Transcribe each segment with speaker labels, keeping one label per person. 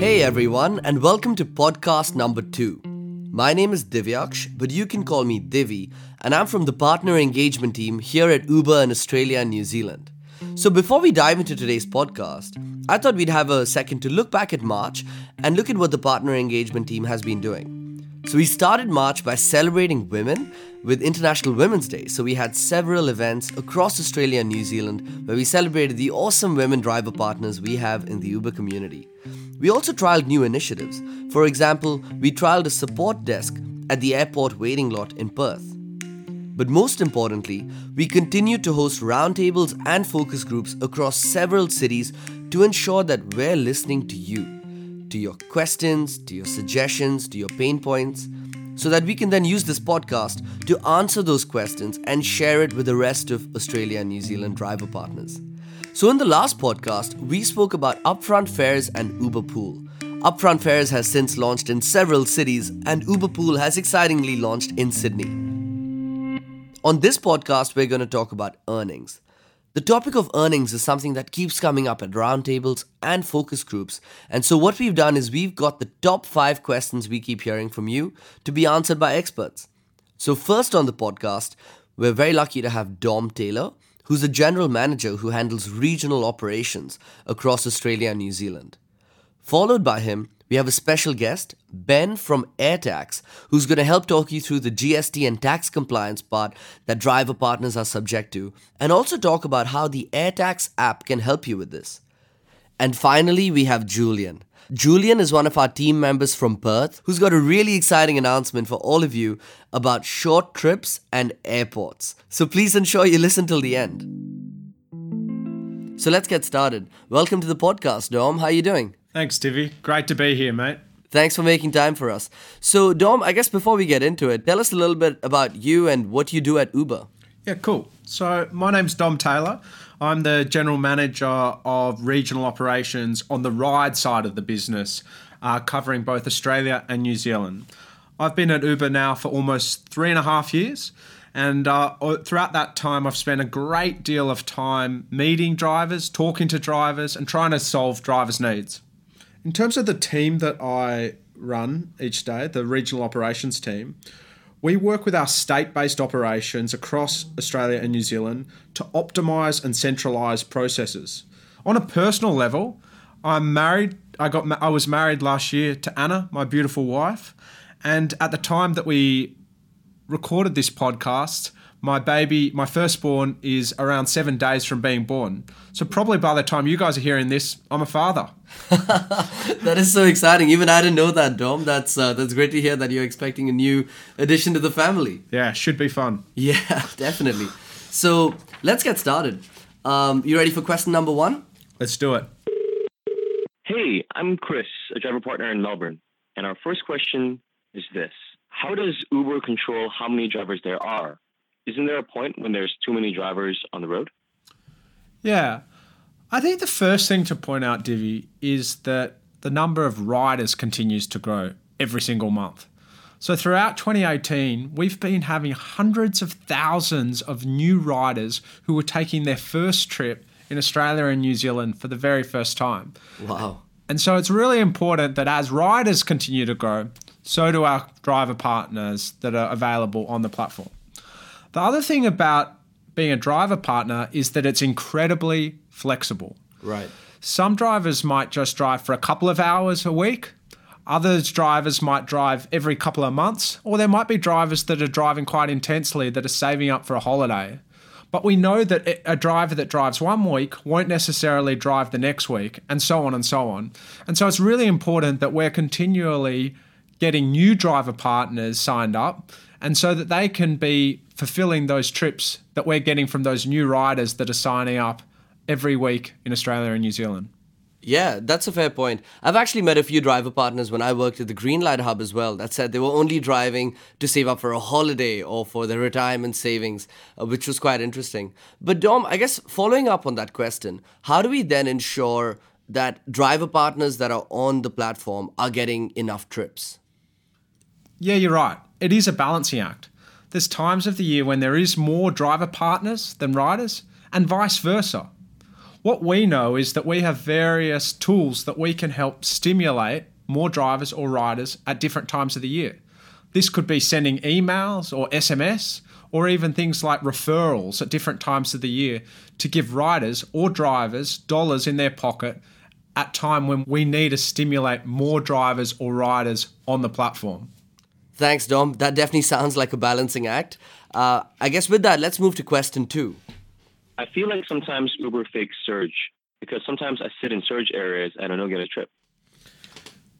Speaker 1: Hey everyone, and welcome to podcast number two. My name is Divyaksh, but you can call me Divi, and I'm from the partner engagement team here at Uber in Australia and New Zealand. So before we dive into today's podcast, I thought we'd have a second to look back at March and look at what the partner engagement team has been doing. So we started March by celebrating women with International Women's Day. So we had several events across Australia and New Zealand where we celebrated the awesome women driver partners we have in the Uber community. We also trialed new initiatives. For example, we trialed a support desk at the airport waiting lot in Perth. But most importantly, we continued to host roundtables and focus groups across several cities to ensure that we're listening to you, to your questions, to your suggestions, to your pain points, so that we can then use this podcast to answer those questions and share it with the rest of Australia and New Zealand driver partners. So, in the last podcast, we spoke about Upfront Fares and Uber Pool. Upfront Fares has since launched in several cities, and Uber Pool has excitingly launched in Sydney. On this podcast, we're going to talk about earnings. The topic of earnings is something that keeps coming up at roundtables and focus groups. And so, what we've done is we've got the top five questions we keep hearing from you to be answered by experts. So, first on the podcast, we're very lucky to have Dom Taylor, who's a general manager who handles regional operations across Australia and New Zealand. Followed by him, we have a special guest, Ben from AirTax, who's going to help talk you through the GST and tax compliance part that driver partners are subject to, and also talk about how the AirTax app can help you with this. And finally, we have Julian. Julian is one of our team members from Perth who's got a really exciting announcement for all of you about short trips and airports. So please ensure you listen till the end. So let's get started. Welcome to the podcast, Dom. How are you doing?
Speaker 2: Thanks, Divi. Great to be here, mate.
Speaker 1: Thanks for making time for us. So, Dom, I guess before we get into it, tell us a little bit about you and what you do at Uber.
Speaker 2: Yeah, cool. So, my name's Dom Taylor. I'm the general manager of regional operations on the ride side of the business, uh, covering both Australia and New Zealand. I've been at Uber now for almost three and a half years. And uh, throughout that time, I've spent a great deal of time meeting drivers, talking to drivers, and trying to solve drivers' needs. In terms of the team that I run each day, the regional operations team, we work with our state based operations across Australia and New Zealand to optimize and centralize processes. On a personal level, I'm married. I got I was married last year to Anna, my beautiful wife, and at the time that we recorded this podcast, my baby, my firstborn, is around seven days from being born. So probably by the time you guys are hearing this, I'm a father.
Speaker 1: that is so exciting. Even I didn't know that, Dom. That's uh, that's great to hear that you're expecting a new addition to the family.
Speaker 2: Yeah, should be fun.
Speaker 1: Yeah, definitely. So let's get started. Um, you ready for question number one?
Speaker 2: Let's do it.
Speaker 3: Hey, I'm Chris, a driver partner in Melbourne, and our first question is this: How does Uber control how many drivers there are? Isn't there a point when there's too many drivers on the road?
Speaker 2: Yeah. I think the first thing to point out, Divi, is that the number of riders continues to grow every single month. So throughout 2018, we've been having hundreds of thousands of new riders who were taking their first trip in Australia and New Zealand for the very first time.
Speaker 1: Wow.
Speaker 2: And so it's really important that as riders continue to grow, so do our driver partners that are available on the platform. The other thing about being a driver partner is that it's incredibly flexible.
Speaker 1: Right.
Speaker 2: Some drivers might just drive for a couple of hours a week. Others drivers might drive every couple of months, or there might be drivers that are driving quite intensely that are saving up for a holiday. But we know that a driver that drives one week won't necessarily drive the next week, and so on and so on. And so it's really important that we're continually getting new driver partners signed up, and so that they can be fulfilling those trips that we're getting from those new riders that are signing up every week in Australia and New Zealand.
Speaker 1: Yeah, that's a fair point. I've actually met a few driver partners when I worked at the Greenlight Hub as well that said they were only driving to save up for a holiday or for their retirement savings, uh, which was quite interesting. But, Dom, I guess following up on that question, how do we then ensure that driver partners that are on the platform are getting enough trips?
Speaker 2: Yeah, you're right. It is a balancing act. There's times of the year when there is more driver partners than riders, and vice versa. What we know is that we have various tools that we can help stimulate more drivers or riders at different times of the year. This could be sending emails or SMS, or even things like referrals at different times of the year to give riders or drivers dollars in their pocket at time when we need to stimulate more drivers or riders on the platform.
Speaker 1: Thanks, Dom. That definitely sounds like a balancing act. Uh, I guess with that, let's move to question two.
Speaker 3: I feel like sometimes Uber fakes surge because sometimes I sit in surge areas and I don't get a trip.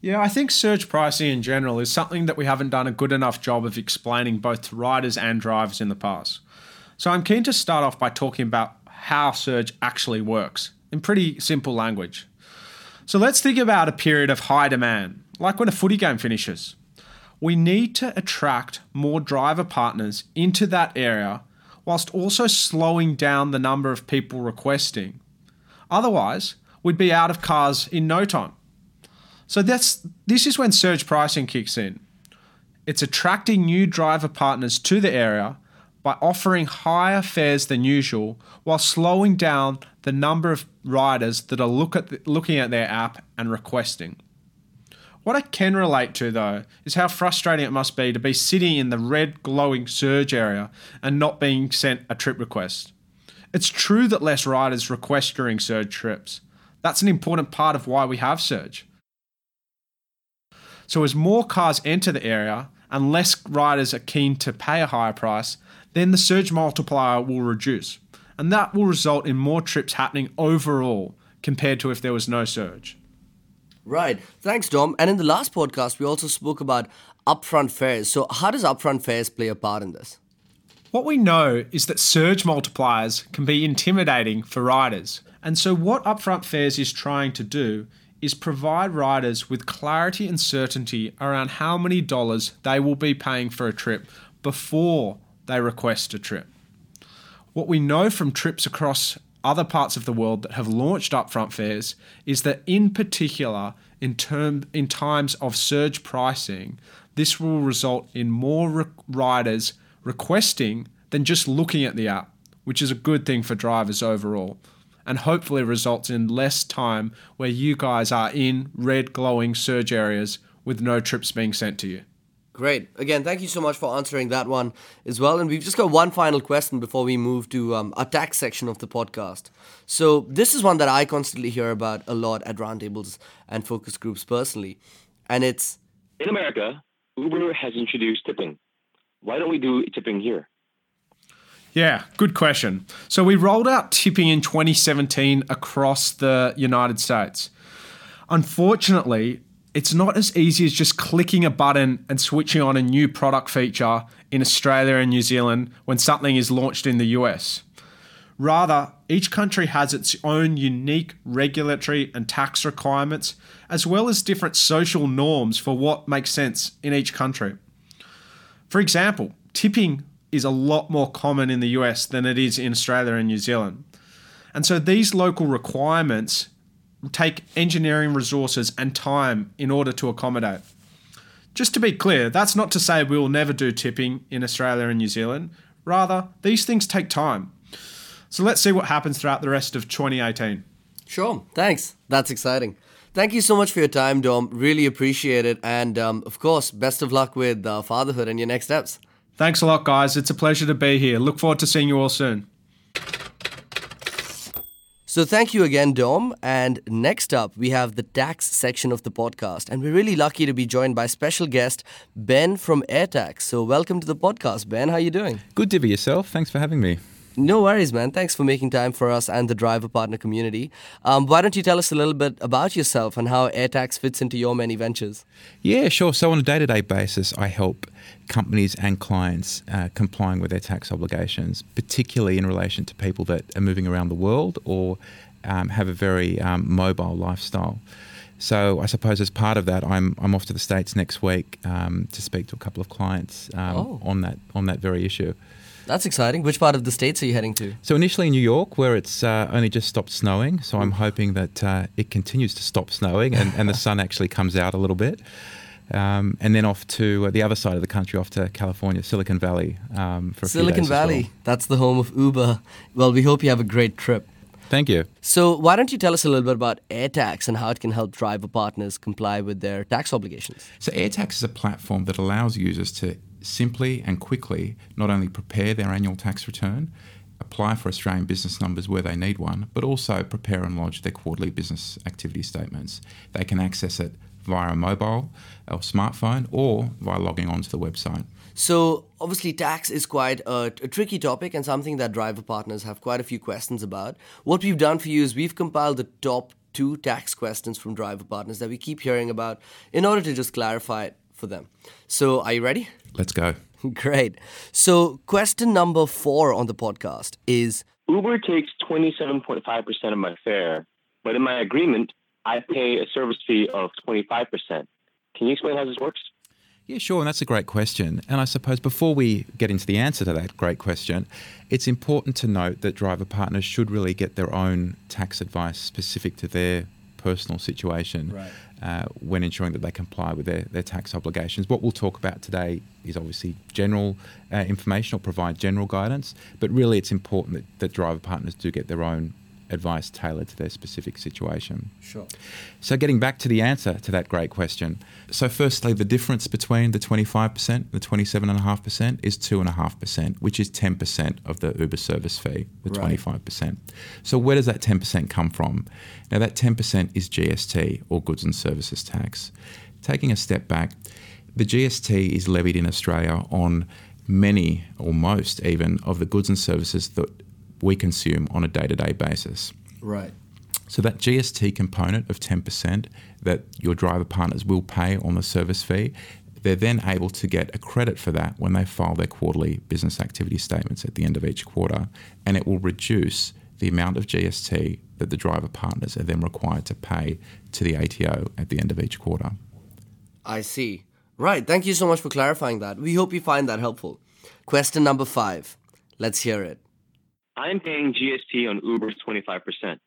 Speaker 2: Yeah, I think surge pricing in general is something that we haven't done a good enough job of explaining both to riders and drivers in the past. So I'm keen to start off by talking about how surge actually works in pretty simple language. So let's think about a period of high demand, like when a footy game finishes. We need to attract more driver partners into that area whilst also slowing down the number of people requesting. Otherwise, we'd be out of cars in no time. So that's this is when surge pricing kicks in. It's attracting new driver partners to the area by offering higher fares than usual while slowing down the number of riders that are look at the, looking at their app and requesting. What I can relate to though is how frustrating it must be to be sitting in the red glowing surge area and not being sent a trip request. It's true that less riders request during surge trips. That's an important part of why we have surge. So, as more cars enter the area and less riders are keen to pay a higher price, then the surge multiplier will reduce. And that will result in more trips happening overall compared to if there was no surge.
Speaker 1: Right. Thanks, Dom. And in the last podcast, we also spoke about upfront fares. So, how does upfront fares play a part in this?
Speaker 2: What we know is that surge multipliers can be intimidating for riders. And so, what Upfront Fares is trying to do is provide riders with clarity and certainty around how many dollars they will be paying for a trip before they request a trip. What we know from trips across other parts of the world that have launched upfront fares is that in particular in term in times of surge pricing this will result in more re- riders requesting than just looking at the app which is a good thing for drivers overall and hopefully results in less time where you guys are in red glowing surge areas with no trips being sent to you.
Speaker 1: Great. Again, thank you so much for answering that one as well. And we've just got one final question before we move to um, our tax section of the podcast. So, this is one that I constantly hear about a lot at roundtables and focus groups personally. And it's
Speaker 3: In America, Uber has introduced tipping. Why don't we do tipping here?
Speaker 2: Yeah, good question. So we rolled out tipping in 2017 across the United States. Unfortunately, it's not as easy as just clicking a button and switching on a new product feature in Australia and New Zealand when something is launched in the US. Rather, each country has its own unique regulatory and tax requirements, as well as different social norms for what makes sense in each country. For example, tipping is a lot more common in the US than it is in Australia and New Zealand. And so these local requirements take engineering resources and time in order to accommodate. Just to be clear, that's not to say we will never do tipping in Australia and New Zealand. Rather, these things take time. So let's see what happens throughout the rest of 2018.
Speaker 1: Sure. Thanks. That's exciting. Thank you so much for your time, Dom. Really appreciate it. And um, of course, best of luck with uh, fatherhood and your next steps.
Speaker 2: Thanks a lot, guys. It's a pleasure to be here. Look forward to seeing you all soon.
Speaker 1: So thank you again, Dom. And next up, we have the tax section of the podcast. And we're really lucky to be joined by special guest Ben from AirTax. So welcome to the podcast, Ben. How are you doing?
Speaker 4: Good to be yourself. Thanks for having me.
Speaker 1: No worries, man. Thanks for making time for us and the driver partner community. Um, why don't you tell us a little bit about yourself and how AirTax fits into your many ventures?
Speaker 4: Yeah, sure. So, on a day to day basis, I help companies and clients uh, complying with their tax obligations, particularly in relation to people that are moving around the world or um, have a very um, mobile lifestyle. So I suppose as part of that, I'm, I'm off to the states next week um, to speak to a couple of clients um,
Speaker 1: Oh.
Speaker 4: on that on that very issue.
Speaker 1: That's exciting. Which part of the States are you heading to?
Speaker 4: So initially New York, where it's uh, only just stopped snowing. So I'm hoping that uh, it continues to stop snowing and, and the sun actually comes out a little bit. Um, and then off to uh, the other side of the country, off to California, Silicon Valley um, for a few
Speaker 1: Silicon
Speaker 4: as well.
Speaker 1: Valley. That's the home of Uber. Well, we hope you have a great trip.
Speaker 4: Thank you.
Speaker 1: So, why don't you tell us a little bit about AirTax and how it can help driver partners comply with their tax obligations?
Speaker 4: So, AirTax is a platform that allows users to simply and quickly not only prepare their annual tax return, apply for Australian business numbers where they need one, but also prepare and lodge their quarterly business activity statements. They can access it via a mobile or smartphone or via logging onto the website.
Speaker 1: So, obviously, tax is quite a, a, tricky topic and something that driver partners have quite a few questions about. What we've done for you is we've compiled the top two tax questions from driver partners that we keep hearing about in order to just clarify it for them. So, are you ready?
Speaker 4: Let's go.
Speaker 1: Great. So, question number four on the podcast is
Speaker 3: Uber takes 27.5% of my fare, but in my agreement, I pay a service fee of 25%. Can you explain how this works?
Speaker 4: Yeah, sure. And that's a great question. And I suppose before we get into the answer to that great question, it's important to note that driver partners should really get their own tax advice specific to their personal situation right. uh, when ensuring that they comply with their, their tax obligations. What we'll talk about today is obviously general uh, information or provide general guidance, but really it's important that, that driver partners do get their own advice tailored to their specific situation.
Speaker 1: Sure.
Speaker 4: So, getting back to the answer to that great question. So, firstly, the difference between the 25% and the 27.5% is 2.5%, which is 10% of the Uber service fee, the right. 25%. So, where does that 10% come from? Now, that 10% is GST or goods and services tax. Taking a step back, the GST is levied in Australia on many or most even of the goods and services that we consume on a day to day basis.
Speaker 1: Right.
Speaker 4: So that GST component of 10% that your driver partners will pay on the service fee, they're then able to get a credit for that when they file their quarterly business activity statements at the end of each quarter, and it will reduce the amount of GST that the driver partners are then required to pay to the ATO at the end of each quarter.
Speaker 1: I see. Right. Thank you so much for clarifying that. We hope you find that helpful. Question number five. Let's hear it.
Speaker 3: I'm paying GST on Uber's 25%.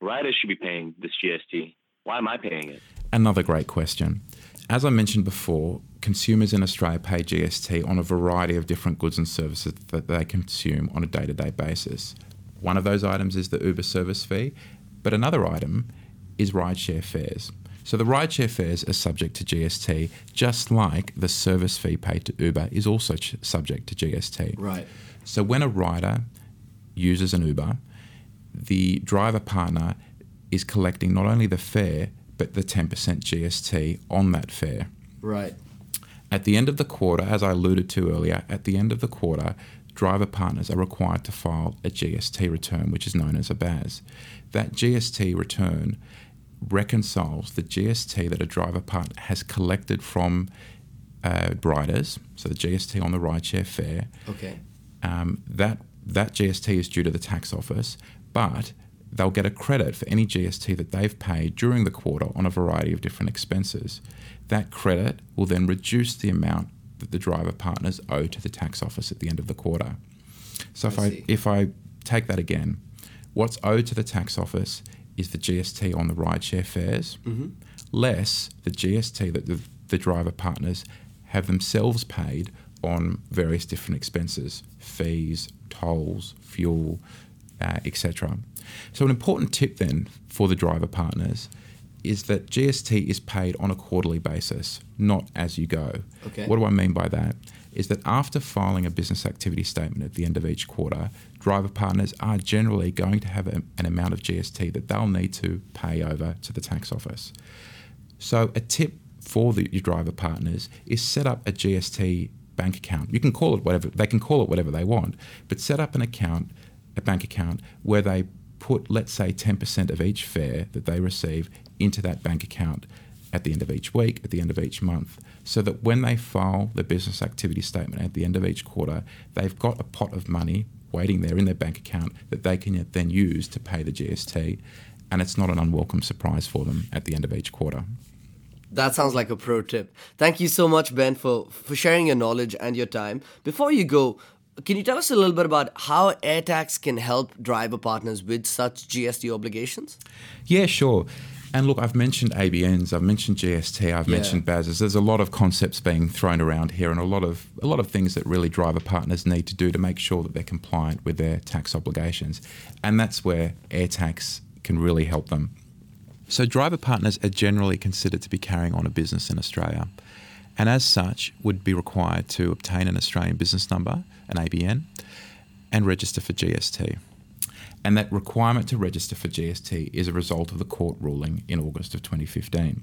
Speaker 3: Riders should be paying this GST. Why am I paying it?
Speaker 4: Another great question. As I mentioned before, consumers in Australia pay GST on a variety of different goods and services that they consume on a day to day basis. One of those items is the Uber service fee, but another item is rideshare fares. So the rideshare fares are subject to GST, just like the service fee paid to Uber is also ch- subject to GST.
Speaker 1: Right.
Speaker 4: So when a rider uses an Uber, the driver partner is collecting not only the fare but the 10% GST on that fare.
Speaker 1: Right.
Speaker 4: At the end of the quarter, as I alluded to earlier, at the end of the quarter, driver partners are required to file a GST return, which is known as a BAS. That GST return reconciles the GST that a driver partner has collected from uh, riders, so the GST on the rideshare fare.
Speaker 1: Okay.
Speaker 4: Um, that that GST is due to the tax office, but they'll get a credit for any GST that they've paid during the quarter on a variety of different expenses. That credit will then reduce the amount that the driver partners owe to the tax office at the end of the quarter. So if I, I if I take that again, what's owed to the tax office is the GST on the rideshare fares,
Speaker 1: mm-hmm.
Speaker 4: less the GST that the, the driver partners have themselves paid on various different expenses, fees, tolls, fuel, uh, etc. So, an important tip then for the driver partners is that GST is paid on a quarterly basis, not as you go.
Speaker 1: Okay.
Speaker 4: What do I mean by that? Is that after filing a business activity statement at the end of each quarter, driver partners are generally going to have a, an amount of GST that they'll need to pay over to the tax office. So, a tip for the, your driver partners is set up a GST bank account. You can call it whatever they can call it whatever they want, but set up an account, a bank account where they put let's say 10% of each fare that they receive into that bank account at the end of each week, at the end of each month, so that when they file the business activity statement at the end of each quarter, they've got a pot of money waiting there in their bank account that they can then use to pay the GST, and it's not an unwelcome surprise for them at the end of each quarter.
Speaker 1: That sounds like a pro tip. Thank you so much, Ben, for, for sharing your knowledge and your time. Before you go, can you tell us a little bit about how AirTax can help driver partners with such GST obligations?
Speaker 4: Yeah, sure. And look, I've mentioned ABNs, I've mentioned GST, I've
Speaker 1: Yeah.
Speaker 4: mentioned BASs. There's a lot of concepts being thrown around here, and a lot of a lot of things that really driver partners need to do to make sure that they're compliant with their tax obligations, and that's where AirTax can really help them. So, driver partners are generally considered to be carrying on a business in Australia, and as such, would be required to obtain an Australian business number, an ABN, and register for GST. And that requirement to register for GST is a result of the court ruling in August of 2015.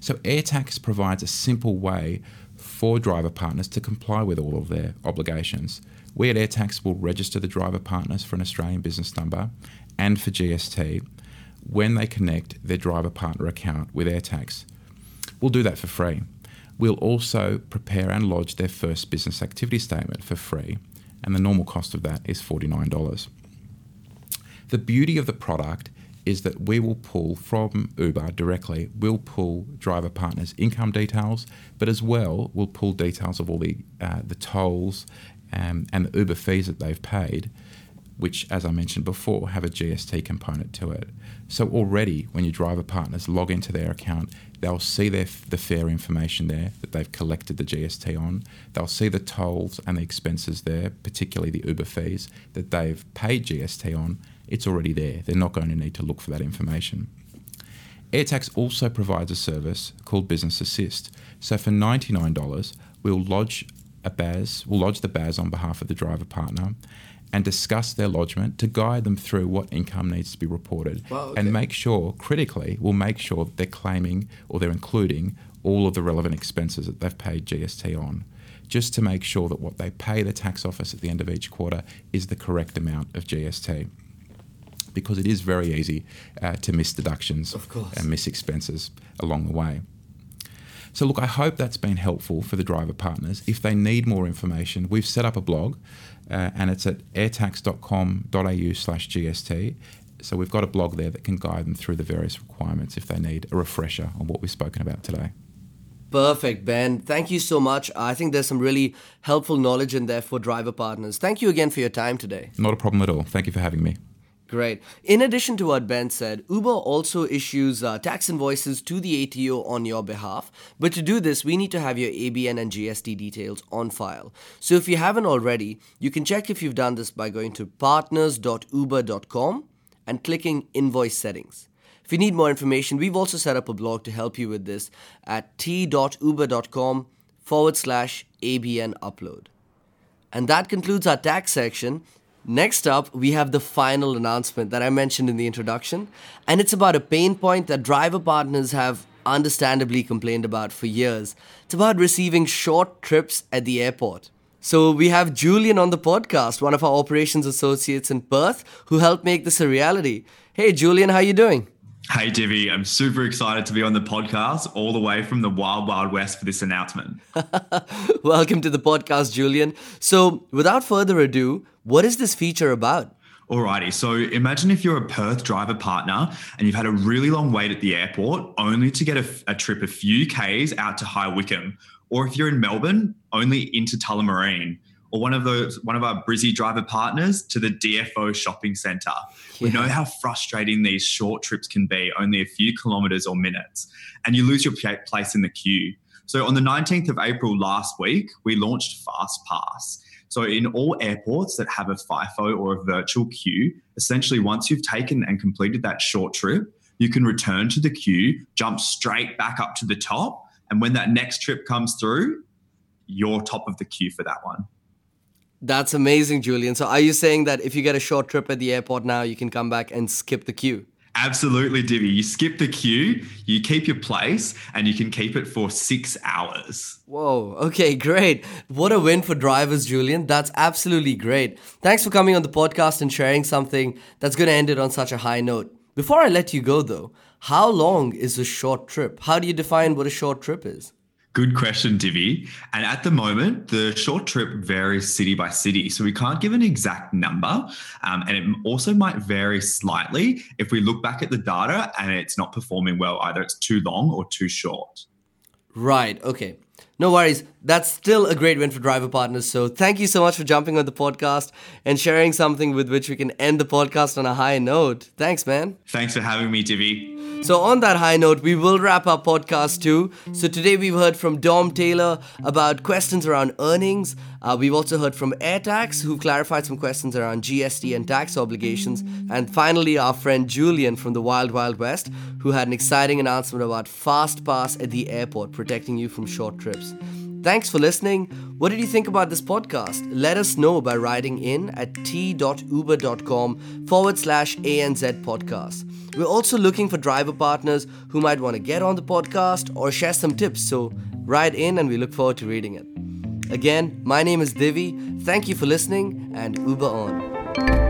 Speaker 4: So, AirTax provides a simple way for driver partners to comply with all of their obligations. We at AirTax will register the driver partners for an Australian business number and for GST when they connect their driver partner account with AirTax. We'll do that for free. We'll also prepare and lodge their first business activity statement for free, and the normal cost of that is $49. The beauty of the product is that we will pull from Uber directly, we'll pull driver partners' income details, but as well, we'll pull details of all the, uh, the tolls um, and the Uber fees that they've paid, which, as I mentioned before, have a GST component to it. So already, when your driver partners log into their account, they'll see their, the fare information there that they've collected the GST on. They'll see the tolls and the expenses there, particularly the Uber fees that they've paid GST on. It's already there. They're not going to need to look for that information. AirTax also provides a service called Business Assist. So for $99, we'll lodge a BAS, we'll lodge the BAS on behalf of the driver partner and discuss their lodgement to guide them through what income needs to be reported
Speaker 1: Wow, okay.
Speaker 4: and make sure, critically, we'll make sure that they're claiming or they're including all of the relevant expenses that they've paid GST on, just to make sure that what they pay the tax office at the end of each quarter is the correct amount of GST. Because it is very easy uh, to miss deductions
Speaker 1: Of
Speaker 4: and miss expenses along the way. So, look, I hope that's been helpful for the driver partners. If they need more information, we've set up a blog uh, and it's at airtax.com.au slash GST. So, we've got a blog there that can guide them through the various requirements if they need a refresher on what we've spoken about today.
Speaker 1: Perfect, Ben. Thank you so much. I think there's some really helpful knowledge in there for driver partners. Thank you again for your time today.
Speaker 4: Not a problem at all. Thank you for having me.
Speaker 1: Great. In addition to what Ben said, Uber also issues uh, tax invoices to the ATO on your behalf. But to do this, we need to have your ABN and GST details on file. So if you haven't already, you can check if you've done this by going to partners.uber.com and clicking Invoice Settings. If you need more information, we've also set up a blog to help you with this at t.uber.com forward slash ABN upload. And that concludes our tax section. Next up, we have the final announcement that I mentioned in the introduction, and it's about a pain point that driver partners have understandably complained about for years. It's about receiving short trips at the airport. So we have Julian on the podcast, one of our operations associates in Perth, who helped make this a reality. Hey Julian, how you doing?
Speaker 5: Hey, Divi, I'm super excited to be on the podcast all the way from the wild, wild west for this announcement.
Speaker 1: Welcome to the podcast, Julian. So, without further ado, what is this feature about?
Speaker 5: Alrighty, so imagine if you're a Perth driver partner and you've had a really long wait at the airport only to get a, a trip a few Ks out to High Wycombe. Or if you're in Melbourne, only into Tullamarine. Or one of those, one of our Brizzy driver partners to the DFO shopping centre. We know how frustrating these short trips can be, only a few kilometres or minutes, and you lose your place in the queue. So on the 19th of April last week, we launched Fast Pass. So in all airports that have a FIFO or a virtual queue, essentially once you've taken and completed that short trip, you can return to the queue, jump straight back up to the top, and when that next trip comes through, you're top of the queue for that one.
Speaker 1: That's amazing, Julian. So, are you saying that if you get a short trip at the airport now, you can come back and skip the queue?
Speaker 5: Absolutely, Divi. You skip the queue, you keep your place, and you can keep it for six hours.
Speaker 1: Whoa, okay, great. What a win for drivers, Julian. That's absolutely great. Thanks for coming on the podcast and sharing something that's going to end it on such a high note. Before I let you go, though, how long is a short trip? How do you define what a short trip is?
Speaker 5: Good question, Divi. And at the moment, the short trip varies city by city. So we can't give an exact number. Um, and it also might vary slightly if we look back at the data and it's not performing well. Either it's too long or too short.
Speaker 1: Right, okay. No worries. That's still a great win for driver partners. So thank you so much for jumping on the podcast and sharing something with which we can end the podcast on a high note. Thanks, man.
Speaker 5: Thanks for having me, Divi.
Speaker 1: So, on that high note, we will wrap our podcast too. So, today we've heard from Dom Taylor about questions around earnings. Uh, we've also heard from AirTax, who clarified some questions around GST and tax obligations. And finally, our friend Julian from the Wild Wild West, who had an exciting announcement about Fast Pass at the airport, protecting you from short trips. Thanks for listening. What did you think about this podcast? Let us know by writing in at t.uber.com forward slash ANZ podcast. We're also looking for driver partners who might want to get on the podcast or share some tips, so write in and we look forward to reading it. Again, my name is Divi. Thank you for listening and Uber on.